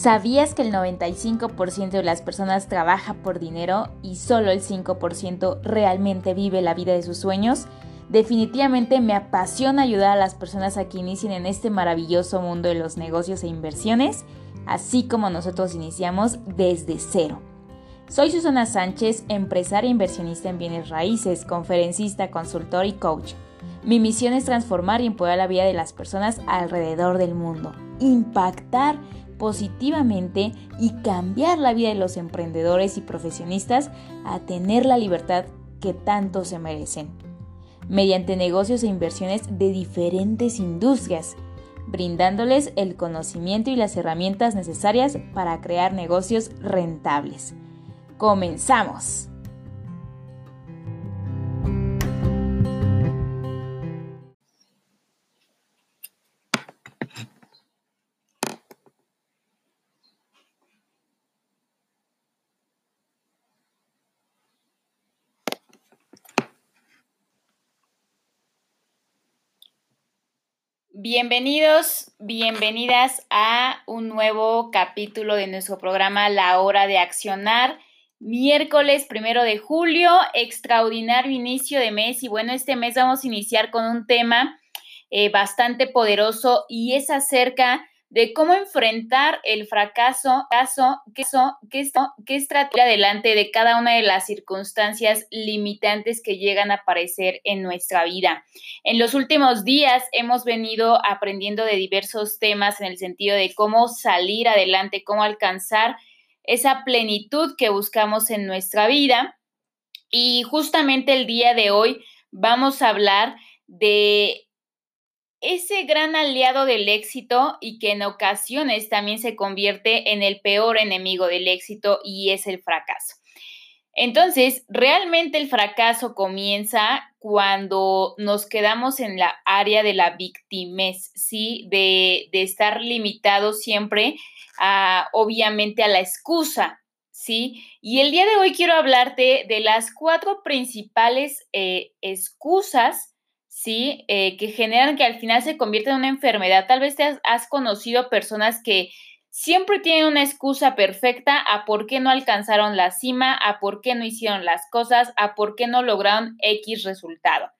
¿Sabías que el 95% de las personas trabaja por dinero y solo el 5% realmente vive la vida de sus sueños? Definitivamente me apasiona ayudar a las personas a que inicien en este maravilloso mundo de los negocios e inversiones, así como nosotros iniciamos desde cero. Soy Susana Sánchez, empresaria e inversionista en bienes raíces, conferencista, consultor y coach. Mi misión es transformar y empoderar la vida de las personas alrededor del mundo, impactar positivamente y cambiar la vida de los emprendedores y profesionistas a tener la libertad que tanto se merecen, mediante negocios e inversiones de diferentes industrias, brindándoles el conocimiento y las herramientas necesarias para crear negocios rentables. ¡Comenzamos! Bienvenidos, bienvenidas a un nuevo capítulo de nuestro programa La Hora de Accionar. Miércoles primero de julio, extraordinario inicio de mes. Y bueno, este mes vamos a iniciar con un tema eh, bastante poderoso y es acerca de cómo enfrentar el fracaso, caso, que, que, que estrategia adelante de cada una de las circunstancias limitantes que llegan a aparecer en nuestra vida. En los últimos días hemos venido aprendiendo de diversos temas en el sentido de cómo salir adelante, cómo alcanzar esa plenitud que buscamos en nuestra vida. Y justamente el día de hoy vamos a hablar de ese gran aliado del éxito y que en ocasiones también se convierte en el peor enemigo del éxito y es el fracaso. Entonces, realmente el fracaso comienza cuando nos quedamos en la área de la victimez, ¿sí? De, estar limitados siempre a, obviamente, a la excusa, ¿sí? Y el día de hoy quiero hablarte de las cuatro principales eh, excusas ¿sí? Eh, que generan que al final se convierta en una enfermedad. Tal vez te has, conocido personas que siempre tienen una excusa perfecta a por qué no alcanzaron la cima, a por qué no hicieron las cosas, a por qué no lograron X resultado.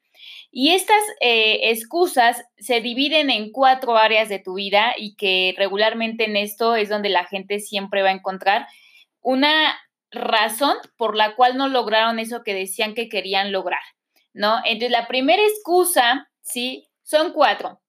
Y estas eh, excusas se dividen en cuatro áreas de tu vida y que regularmente en esto es donde la gente siempre va a encontrar una razón por la cual no lograron eso que decían que querían lograr. ¿No? Entonces, la primera excusa, ¿sí? Son cuatro.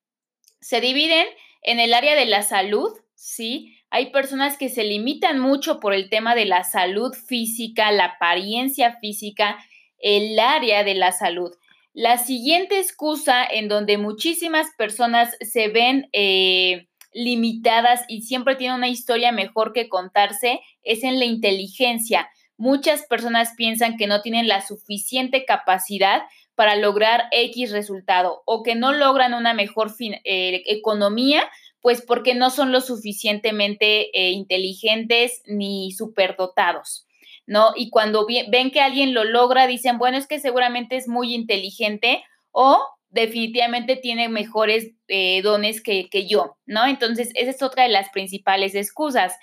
Se dividen en el área de la salud, ¿sí? Hay personas que se limitan mucho por el tema de la salud física, la apariencia física, el área de la salud. La siguiente excusa en donde muchísimas personas se ven eh, limitadas y siempre tienen una historia mejor que contarse es en la inteligencia muchas personas piensan que no tienen la suficiente capacidad para lograr X resultado o que no logran una mejor eh, economía, pues porque no son lo suficientemente eh, inteligentes ni superdotados. ¿No? Y cuando ven que alguien lo logra, dicen, bueno, es que seguramente es muy inteligente o definitivamente tiene mejores eh, dones que, que, yo, ¿no? Entonces, esa es otra de las principales excusas.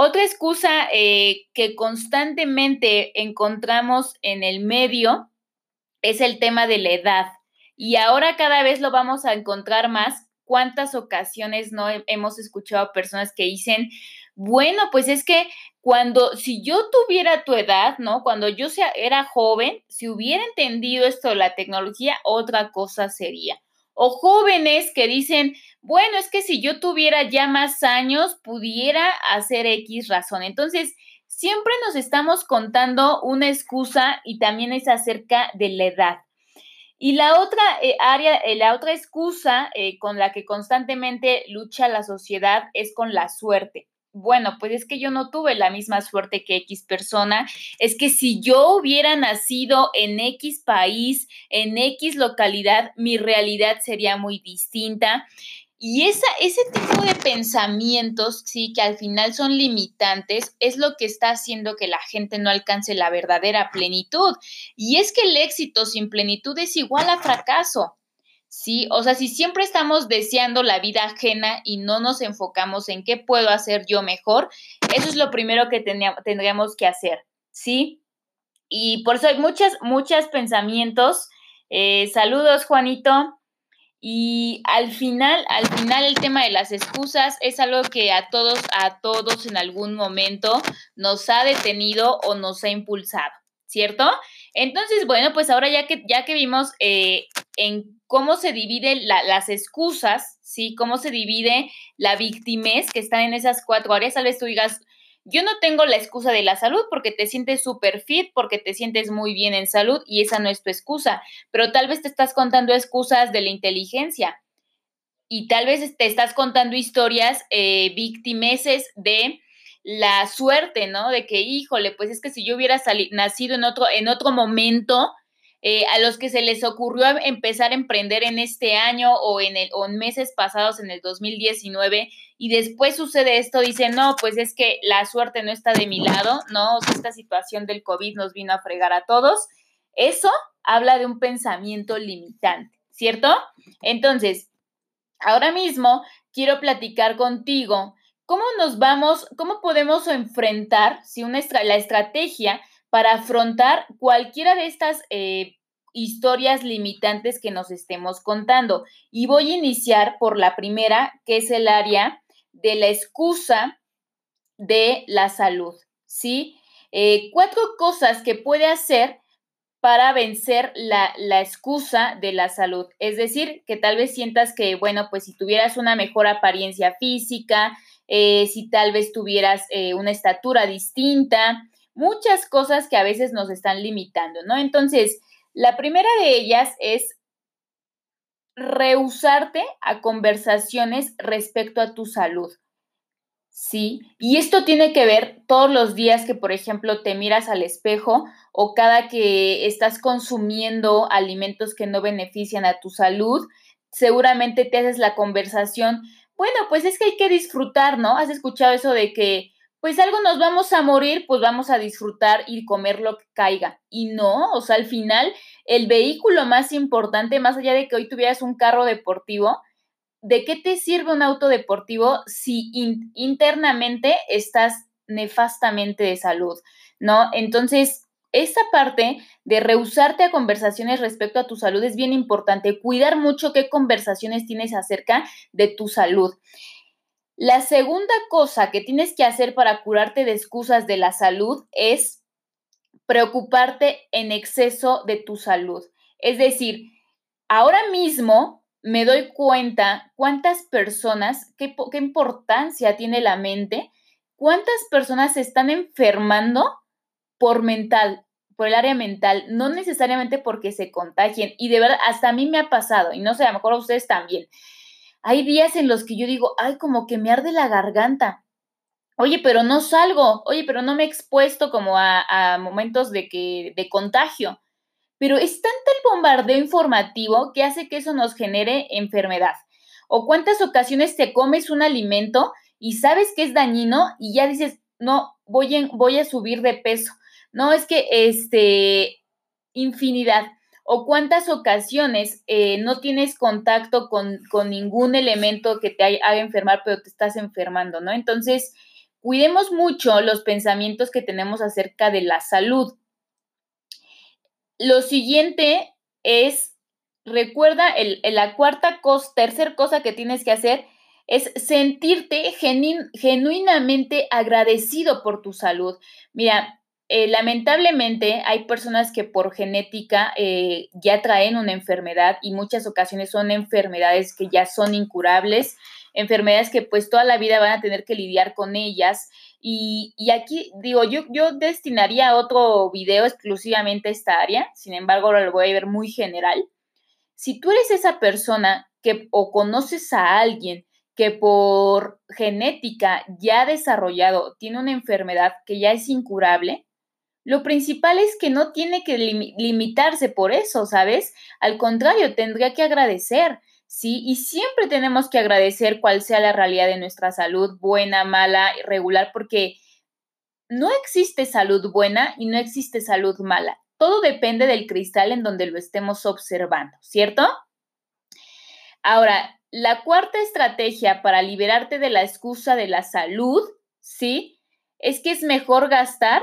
Otra excusa eh, que constantemente encontramos en el medio es el tema de la edad. Y ahora cada vez lo vamos a encontrar más. ¿Cuántas ocasiones no hemos escuchado personas que dicen, bueno, pues es que cuando, si yo tuviera tu edad, ¿no? Cuando yo sea, era joven, si hubiera entendido esto de la tecnología, otra cosa sería. O jóvenes que dicen, bueno, es que si yo tuviera ya más años, pudiera hacer X razón. Entonces, siempre nos estamos contando una excusa y también es acerca de la edad. Y la otra eh, área, eh, la otra excusa eh, con la que constantemente lucha la sociedad es con la suerte bueno, pues es que yo no tuve la misma suerte que X persona, es que si yo hubiera nacido en X país, en X localidad, mi realidad sería muy distinta. Y esa, ese tipo de pensamientos, sí, que al final son limitantes, es lo que está haciendo que la gente no alcance la verdadera plenitud. Y es que el éxito sin plenitud es igual a fracaso. ¿Sí? O sea, si siempre estamos deseando la vida ajena y no nos enfocamos en qué puedo hacer yo mejor, eso es lo primero que tendríamos que hacer, ¿sí? Y por eso hay muchas, muchos pensamientos. Eh, saludos, Juanito. Y al final, al final el tema de las excusas es algo que a todos, a todos en algún momento nos ha detenido o nos ha impulsado, ¿cierto? Entonces, bueno, pues ahora ya que, ya que vimos eh, en cómo se dividen las excusas, ¿sí? Cómo se divide la victimez que está en esas cuatro áreas, tal vez tú digas, yo no tengo la excusa de la salud porque te sientes súper fit, porque te sientes muy bien en salud y esa no es tu excusa, pero tal vez te estás contando excusas de la inteligencia y tal vez te estás contando historias eh, victimeses de la suerte, ¿no? De que, híjole, pues es que si yo hubiera nacido en otro, en otro momento, eh, a los que se les ocurrió empezar a emprender en este año o en, el, o en meses pasados, en el 2019, y después sucede esto, dicen, no, pues es que la suerte no está de mi lado, ¿no? esta situación del COVID nos vino a fregar a todos. Eso habla de un pensamiento limitante, ¿cierto? Entonces, ahora mismo quiero platicar contigo cómo nos vamos, cómo podemos enfrentar si una la estrategia para afrontar cualquiera de estas eh, historias limitantes que nos estemos contando. Y voy a iniciar por la primera, que es el área de la excusa de la salud, ¿sí? Eh, cuatro cosas que puede hacer para vencer la, excusa de la salud. Es decir, que tal vez sientas que, bueno, pues si tuvieras una mejor apariencia física, eh, si tal vez tuvieras una estatura distinta, muchas cosas que a veces nos están limitando, ¿no? Entonces, la primera de ellas es rehusarte a conversaciones respecto a tu salud. Sí, y esto tiene que ver todos los días que, por ejemplo, te miras al espejo o cada que estás consumiendo alimentos que no benefician a tu salud, seguramente te haces la conversación, bueno, pues es que hay que disfrutar, ¿no? Has escuchado eso de que pues algo nos vamos a morir, pues vamos a disfrutar y comer lo que caiga. Y no, o sea, al final, el vehículo más importante, más allá de que hoy tuvieras un carro deportivo, ¿de qué te sirve un auto deportivo si internamente estás nefastamente de salud? ¿No? Entonces, esta parte de rehusarte a conversaciones respecto a tu salud es bien importante. Cuidar mucho qué conversaciones tienes acerca de tu salud. La segunda cosa que tienes que hacer para curarte de excusas de la salud es preocuparte en exceso de tu salud. Es decir, ahora mismo me doy cuenta cuántas personas, qué, importancia tiene la mente, cuántas personas se están enfermando por mental, por el área mental, no necesariamente porque se contagien. Y de verdad, hasta a mí me ha pasado, y no sé, a lo mejor a ustedes también. Hay días en los que yo digo, ay, como que me arde la garganta. Oye, pero no salgo. Oye, pero no me he expuesto como a, momentos de, que, de contagio. Pero es tanto el bombardeo informativo que hace que eso nos genere enfermedad. O cuántas ocasiones te comes un alimento y sabes que es dañino y ya dices, no, voy, voy a subir de peso. No, es que, este, infinidad o cuántas ocasiones eh, no tienes contacto con, ningún elemento que te haga enfermar, pero te estás enfermando, ¿no? Entonces, cuidemos mucho los pensamientos que tenemos acerca de la salud. Lo siguiente es, recuerda, la cuarta cosa, tercer cosa que tienes que hacer es sentirte genuinamente agradecido por tu salud. Mira, eh, lamentablemente hay personas que por genética eh, ya traen una enfermedad y muchas ocasiones son enfermedades que ya son incurables, enfermedades que pues toda la vida van a tener que lidiar con ellas. Y, aquí digo, yo, yo destinaría otro video exclusivamente a esta área, sin embargo lo voy a ver muy general. Si tú eres esa persona que o conoces a alguien que por genética ya desarrollado, tiene una enfermedad que ya es incurable, lo principal es que no tiene que limitarse por eso, ¿sabes? Al contrario, tendría que agradecer, ¿sí? Y siempre tenemos que agradecer cuál sea la realidad de nuestra salud, buena, mala, irregular, porque no existe salud buena y no existe salud mala. Todo depende del cristal en donde lo estemos observando, ¿cierto? Ahora, la cuarta estrategia para liberarte de la excusa de la salud, ¿sí? Es que es mejor gastar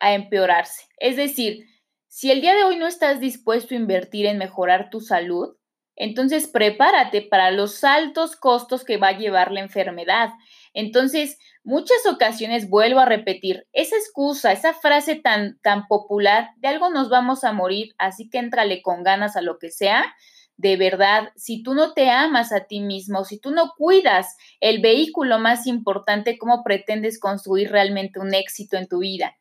a empeorarse. Es decir, si el día de hoy no estás dispuesto a invertir en mejorar tu salud, entonces prepárate para los altos costos que va a llevar la enfermedad. Entonces, muchas ocasiones vuelvo a repetir, esa excusa, esa frase tan, tan popular, de algo nos vamos a morir, así que entrale con ganas a lo que sea. De verdad, si tú no te amas a ti mismo, si tú no cuidas el vehículo más importante, ¿cómo pretendes construir realmente un éxito en tu vida?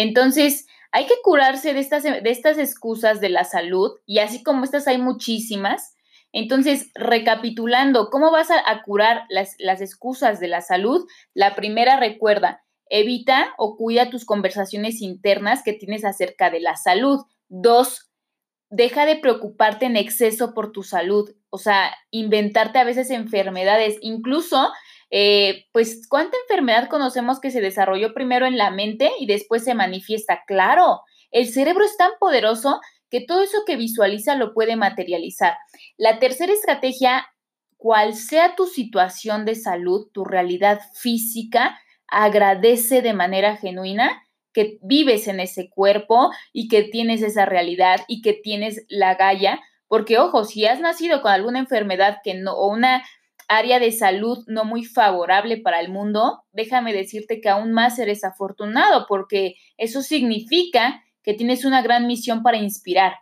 Entonces, hay que curarse de estas, de estas excusas de la salud y así como estas hay muchísimas. Entonces, recapitulando, ¿cómo vas a, curar las, las excusas de la salud? La primera, recuerda, evita o cuida tus conversaciones internas que tienes acerca de la salud. Dos, deja de preocuparte en exceso por tu salud, o sea, inventarte a veces enfermedades, incluso eh, pues, ¿cuánta enfermedad conocemos que se desarrolló primero en la mente y después se manifiesta? Claro, el cerebro es tan poderoso que todo eso que visualiza lo puede materializar. La tercera estrategia, cual sea tu situación de salud, tu realidad física, agradece de manera genuina que vives en ese cuerpo y que tienes esa realidad y que tienes la galla, porque ojo, si has nacido con alguna enfermedad que no o una área de salud no muy favorable para el mundo, déjame decirte que aún más eres afortunado porque eso significa que tienes una gran misión para inspirar.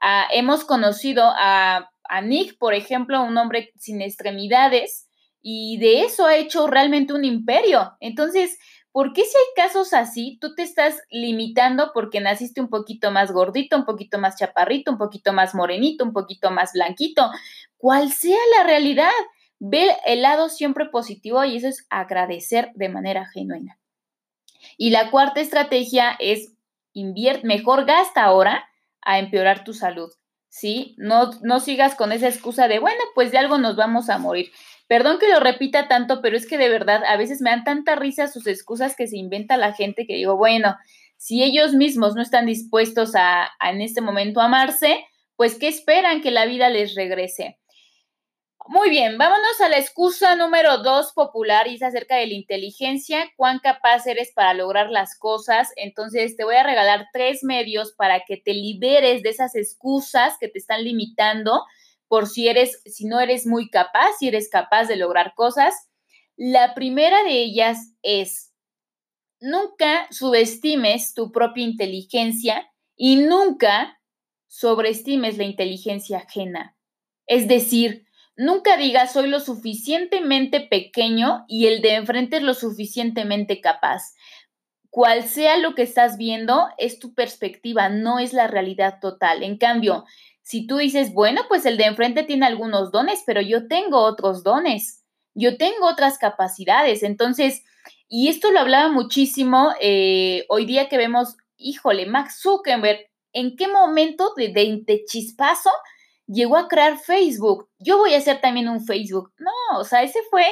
Ah, hemos conocido a, a Nick, por ejemplo, un hombre sin extremidades, y de eso ha hecho realmente un imperio. Entonces, ¿por qué si hay casos así, tú te estás limitando porque naciste un poquito más gordito, un poquito más chaparrito, un poquito más morenito, un poquito más blanquito? ¿Cuál sea la realidad? Ve el lado siempre positivo y eso es agradecer de manera genuina. Y la cuarta estrategia es invierte, mejor gasta ahora a empeorar tu salud. ¿Sí? No, no sigas con esa excusa de, bueno, pues de algo nos vamos a morir. Perdón que lo repita tanto, pero es que de verdad a veces me dan tanta risa sus excusas que se inventa la gente que digo, bueno, si ellos mismos no están dispuestos a, a en este momento amarse, pues ¿qué esperan que la vida les regrese? Muy bien, vámonos a la excusa número dos popular y es acerca de la inteligencia, cuán capaz eres para lograr las cosas. Entonces te voy a regalar tres medios para que te liberes de esas excusas que te están limitando por si eres, si no eres muy capaz, si eres capaz de lograr cosas. La primera de ellas es nunca subestimes tu propia inteligencia y nunca sobreestimes la inteligencia ajena. Es decir, Nunca digas soy lo suficientemente pequeño y el de enfrente es lo suficientemente capaz. Cual sea lo que estás viendo, es tu perspectiva, no es la realidad total. En cambio, si tú dices, bueno, pues el de enfrente tiene algunos dones, pero yo tengo otros dones, yo tengo otras capacidades. Entonces, y esto lo hablaba muchísimo eh, hoy día que vemos, híjole, Max Zuckerberg, ¿en qué momento de, de, chispazo llegó a crear Facebook. Yo voy a hacer también un Facebook. No, o sea, ese fue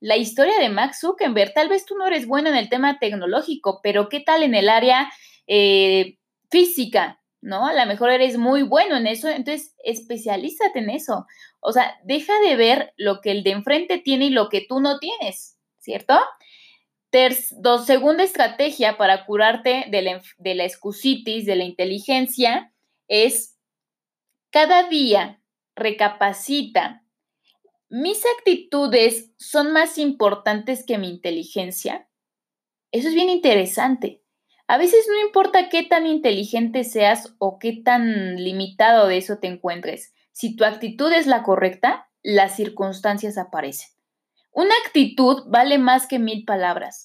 la historia de Max Zuckerberg. Tal vez tú no eres bueno en el tema tecnológico, pero ¿qué tal en el área eh, física? ¿No? A lo mejor eres muy bueno en eso, entonces especialízate en eso. O sea, deja de ver lo que el de enfrente tiene y lo que tú no tienes, ¿cierto? dos, segunda estrategia para curarte de la, de la excusitis, de la inteligencia, es cada día recapacita, ¿mis actitudes son más importantes que mi inteligencia? Eso es bien interesante. A veces no importa qué tan inteligente seas o qué tan limitado de eso te encuentres. Si tu actitud es la correcta, las circunstancias aparecen. Una actitud vale más que mil palabras.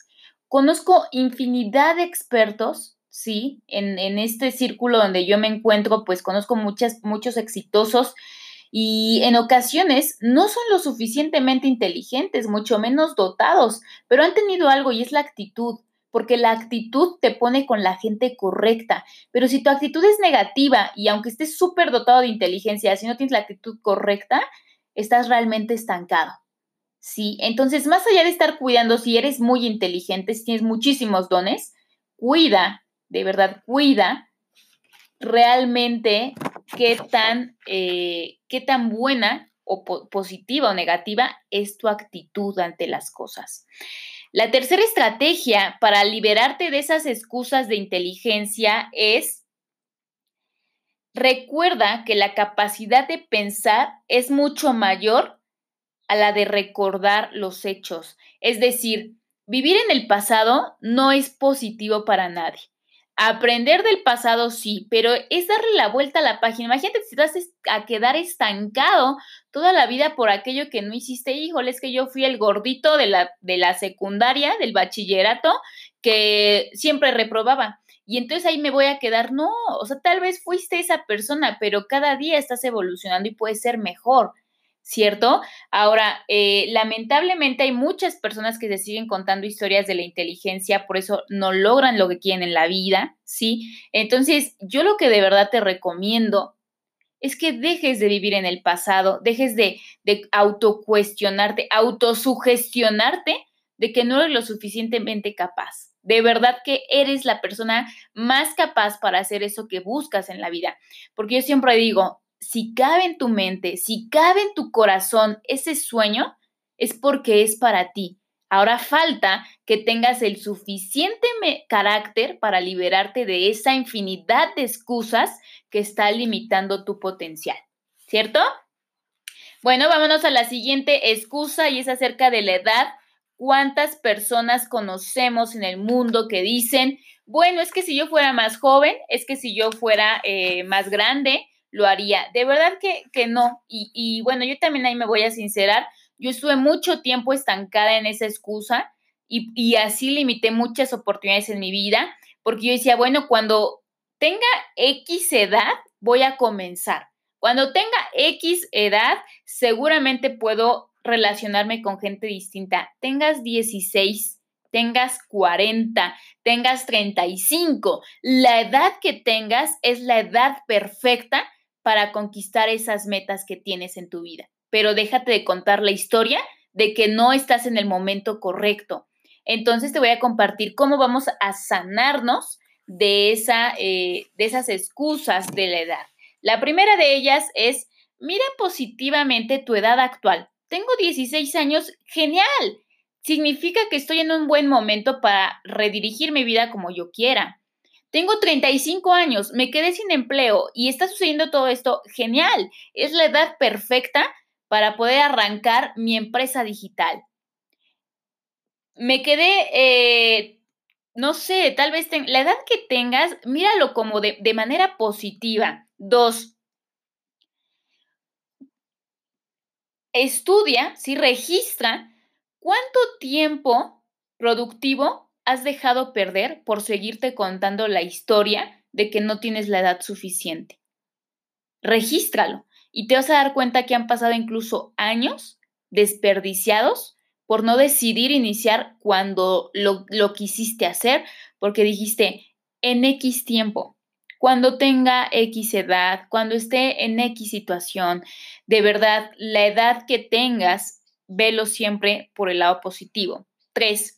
Conozco infinidad de expertos ¿sí? En, este círculo donde yo me encuentro, pues conozco muchas, muchos exitosos y en ocasiones no son lo suficientemente inteligentes, mucho menos dotados, pero han tenido algo y es la actitud, porque la actitud te pone con la gente correcta. Pero si tu actitud es negativa y aunque estés súper dotado de inteligencia, si no tienes la actitud correcta, estás realmente estancado. Sí, entonces más allá de estar cuidando si eres muy inteligente, si tienes muchísimos dones, cuida de verdad cuida realmente qué tan, eh, qué tan buena o positiva o negativa, es tu actitud ante las cosas. La tercera estrategia para liberarte de esas excusas de inteligencia es recuerda que la capacidad de pensar es mucho mayor a la de recordar los hechos. Es decir, vivir en el pasado no es positivo para nadie. Aprender del pasado sí, pero es darle la vuelta a la página. Imagínate si te vas a quedar estancado toda la vida por aquello que no hiciste. Híjole, es que yo fui el gordito de la, de la secundaria, del bachillerato, que siempre reprobaba. Y entonces ahí me voy a quedar, no, o sea, tal vez fuiste esa persona, pero cada día estás evolucionando y puedes ser mejor. ¿Cierto? Ahora, eh, lamentablemente hay muchas personas que se siguen contando historias de la inteligencia, por eso no logran lo que quieren en la vida, ¿sí? Entonces, yo lo que de verdad te recomiendo es que dejes de vivir en el pasado, dejes de, de autocuestionarte, autosugestionarte de que no eres lo suficientemente capaz. De verdad que eres la persona más capaz para hacer eso que buscas en la vida. Porque yo siempre digo, si cabe en tu mente, si cabe en tu corazón ese sueño, es porque es para ti. Ahora falta que tengas el suficiente carácter para liberarte de esa infinidad de excusas que está limitando tu potencial, ¿cierto? Bueno, vámonos a la siguiente excusa y es acerca de la edad. ¿Cuántas personas conocemos en el mundo que dicen, bueno, es que si yo fuera más joven, es que si yo fuera eh, más grande, lo haría. De verdad que, que no. Y, y, bueno, yo también ahí me voy a sincerar. Yo estuve mucho tiempo estancada en esa excusa y, y así limité muchas oportunidades en mi vida porque yo decía, bueno, cuando tenga X edad, voy a comenzar. Cuando tenga X edad, seguramente puedo relacionarme con gente distinta. Tengas 16, tengas 40, tengas 35, la edad que tengas es la edad perfecta para conquistar esas metas que tienes en tu vida. Pero déjate de contar la historia de que no estás en el momento correcto. Entonces te voy a compartir cómo vamos a sanarnos de, esa, eh, de esas excusas de la edad. La primera de ellas es, mira positivamente tu edad actual. Tengo 16 años, genial. Significa que estoy en un buen momento para redirigir mi vida como yo quiera. Tengo 35 años, me quedé sin empleo y está sucediendo todo esto. Genial, es la edad perfecta para poder arrancar mi empresa digital. Me quedé, eh, no sé, tal vez la edad que tengas, míralo como de, de manera positiva. Dos, estudia, si registra cuánto tiempo productivo has dejado perder por seguirte contando la historia de que no tienes la edad suficiente. Regístralo y te vas a dar cuenta que han pasado incluso años desperdiciados por no decidir iniciar cuando lo, lo quisiste hacer, porque dijiste en X tiempo, cuando tenga X edad, cuando esté en X situación, de verdad, la edad que tengas, velo siempre por el lado positivo. Tres,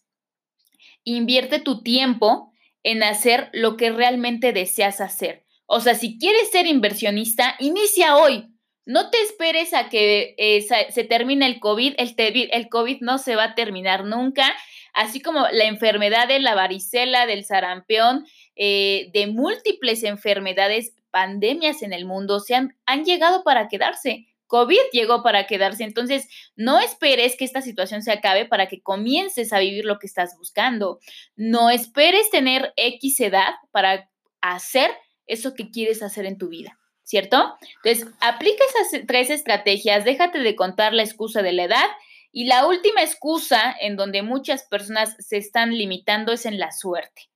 invierte tu tiempo en hacer lo que realmente deseas hacer. O sea, si quieres ser inversionista, inicia hoy. No te esperes a que eh, se termine el COVID. El, COVID no se va a terminar nunca. Así como la enfermedad de la varicela, del sarampión, eh, de múltiples enfermedades, pandemias en el mundo, se han llegado para quedarse. COVID llegó para quedarse. Entonces, no esperes que esta situación se acabe para que comiences a vivir lo que estás buscando. No esperes tener X edad para hacer eso que quieres hacer en tu vida, ¿cierto? Entonces, aplica esas tres estrategias, déjate de contar la excusa de la edad. Y la última excusa en donde muchas personas se están limitando es en la suerte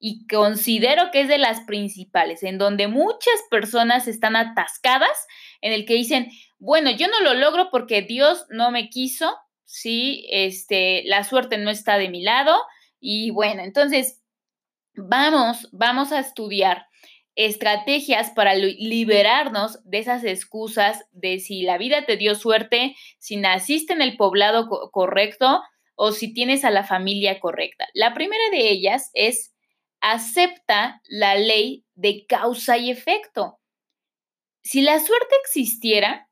y considero que es de las principales, en donde muchas personas están atascadas, en el que dicen, bueno, yo no lo logro porque Dios no me quiso, sí, este, la suerte no está de mi lado, y bueno, entonces vamos, vamos a estudiar estrategias para liberarnos de esas excusas de si la vida te dio suerte, si naciste en el poblado correcto o si tienes a la familia correcta. La primera de ellas es acepta la ley de causa y efecto. Si la suerte existiera,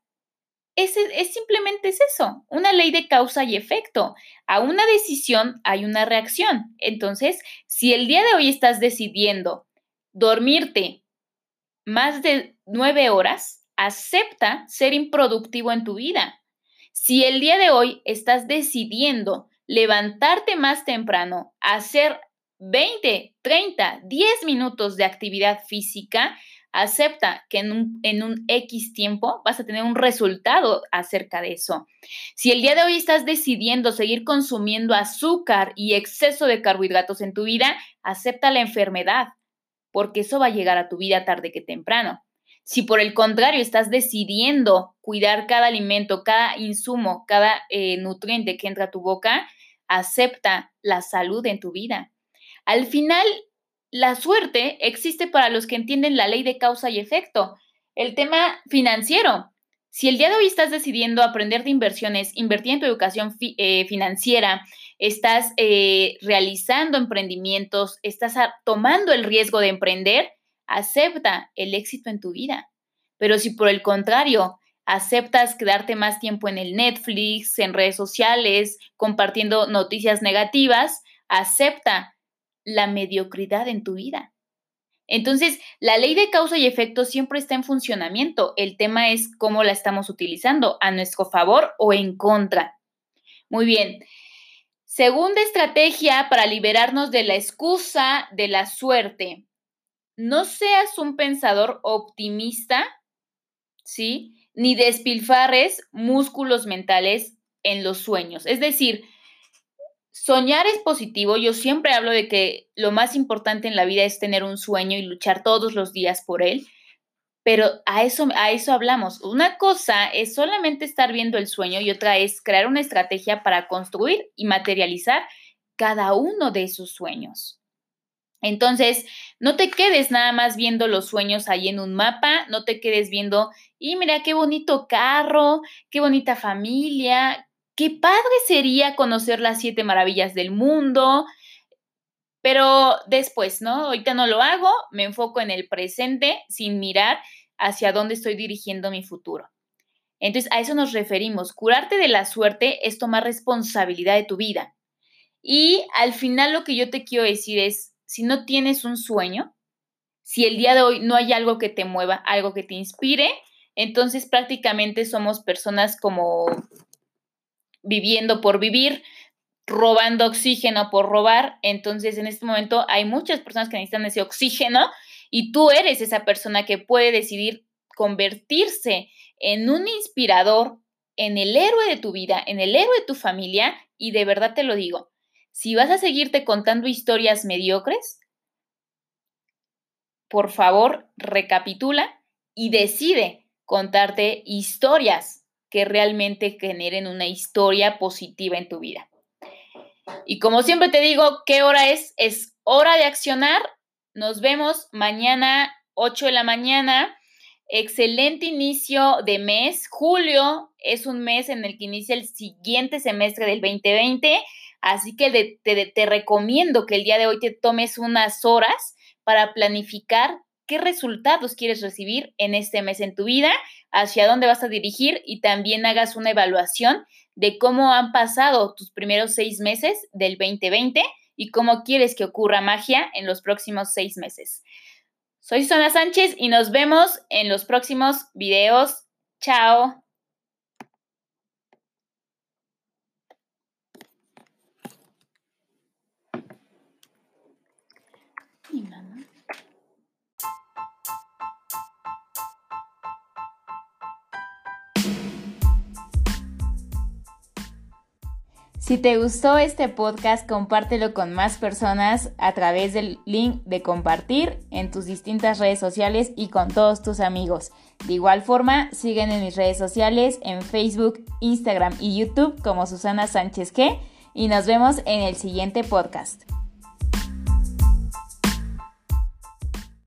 es, simplemente es eso, una ley de causa y efecto. A una decisión hay una reacción. Entonces, si el día de hoy estás decidiendo dormirte más de nueve horas, acepta ser improductivo en tu vida. Si el día de hoy estás decidiendo levantarte más temprano, hacer 20, 30, 10 minutos de actividad física, acepta que en un, en un, X tiempo vas a tener un resultado acerca de eso. Si el día de hoy estás decidiendo seguir consumiendo azúcar y exceso de carbohidratos en tu vida, acepta la enfermedad, porque eso va a llegar a tu vida tarde que temprano. Si por el contrario estás decidiendo cuidar cada alimento, cada insumo, cada eh, nutriente que entra a tu boca, acepta la salud en tu vida. Al final, la suerte existe para los que entienden la ley de causa y efecto. El tema financiero. Si el día de hoy estás decidiendo aprender de inversiones, invertir en tu educación eh, financiera, estás eh, realizando emprendimientos, estás tomando el riesgo de emprender, acepta el éxito en tu vida. Pero si por el contrario aceptas quedarte más tiempo en el Netflix, en redes sociales, compartiendo noticias negativas, acepta la mediocridad en tu vida. Entonces, la ley de causa y efecto siempre está en funcionamiento. El tema es cómo la estamos utilizando, a nuestro favor o en contra. Muy bien. Segunda estrategia para liberarnos de la excusa de la suerte. No seas un pensador optimista, ¿sí? Ni despilfarres músculos mentales en los sueños. Es decir, Soñar es positivo. Yo siempre hablo de que lo más importante en la vida es tener un sueño y luchar todos los días por él. Pero a eso, a eso hablamos. Una cosa es solamente estar viendo el sueño y otra es crear una estrategia para construir y materializar cada uno de esos sueños. Entonces, no te quedes nada más viendo los sueños ahí en un mapa, no te quedes viendo, y mira qué bonito carro, qué bonita familia, Qué padre sería conocer las siete maravillas del mundo, pero después, ¿no? Ahorita no lo hago, me enfoco en el presente sin mirar hacia dónde estoy dirigiendo mi futuro. Entonces, a eso nos referimos. Curarte de la suerte es tomar responsabilidad de tu vida. Y al final lo que yo te quiero decir es, si no tienes un sueño, si el día de hoy no hay algo que te mueva, algo que te inspire, entonces prácticamente somos personas como viviendo por vivir, robando oxígeno por robar. Entonces, en este momento hay muchas personas que necesitan ese oxígeno y tú eres esa persona que puede decidir convertirse en un inspirador, en el héroe de tu vida, en el héroe de tu familia. Y de verdad te lo digo, si vas a seguirte contando historias mediocres, por favor, recapitula y decide contarte historias que realmente generen una historia positiva en tu vida. Y como siempre te digo, ¿qué hora es? Es hora de accionar. Nos vemos mañana 8 de la mañana. Excelente inicio de mes. Julio es un mes en el que inicia el siguiente semestre del 2020. Así que te, te recomiendo que el día de hoy te tomes unas horas para planificar qué resultados quieres recibir en este mes en tu vida, hacia dónde vas a dirigir y también hagas una evaluación de cómo han pasado tus primeros seis meses del 2020 y cómo quieres que ocurra magia en los próximos seis meses. Soy Susana Sánchez y nos vemos en los próximos videos. Chao. Si te gustó este podcast, compártelo con más personas a través del link de compartir en tus distintas redes sociales y con todos tus amigos. De igual forma, siguen en mis redes sociales en Facebook, Instagram y YouTube como Susana Sánchez G y nos vemos en el siguiente podcast.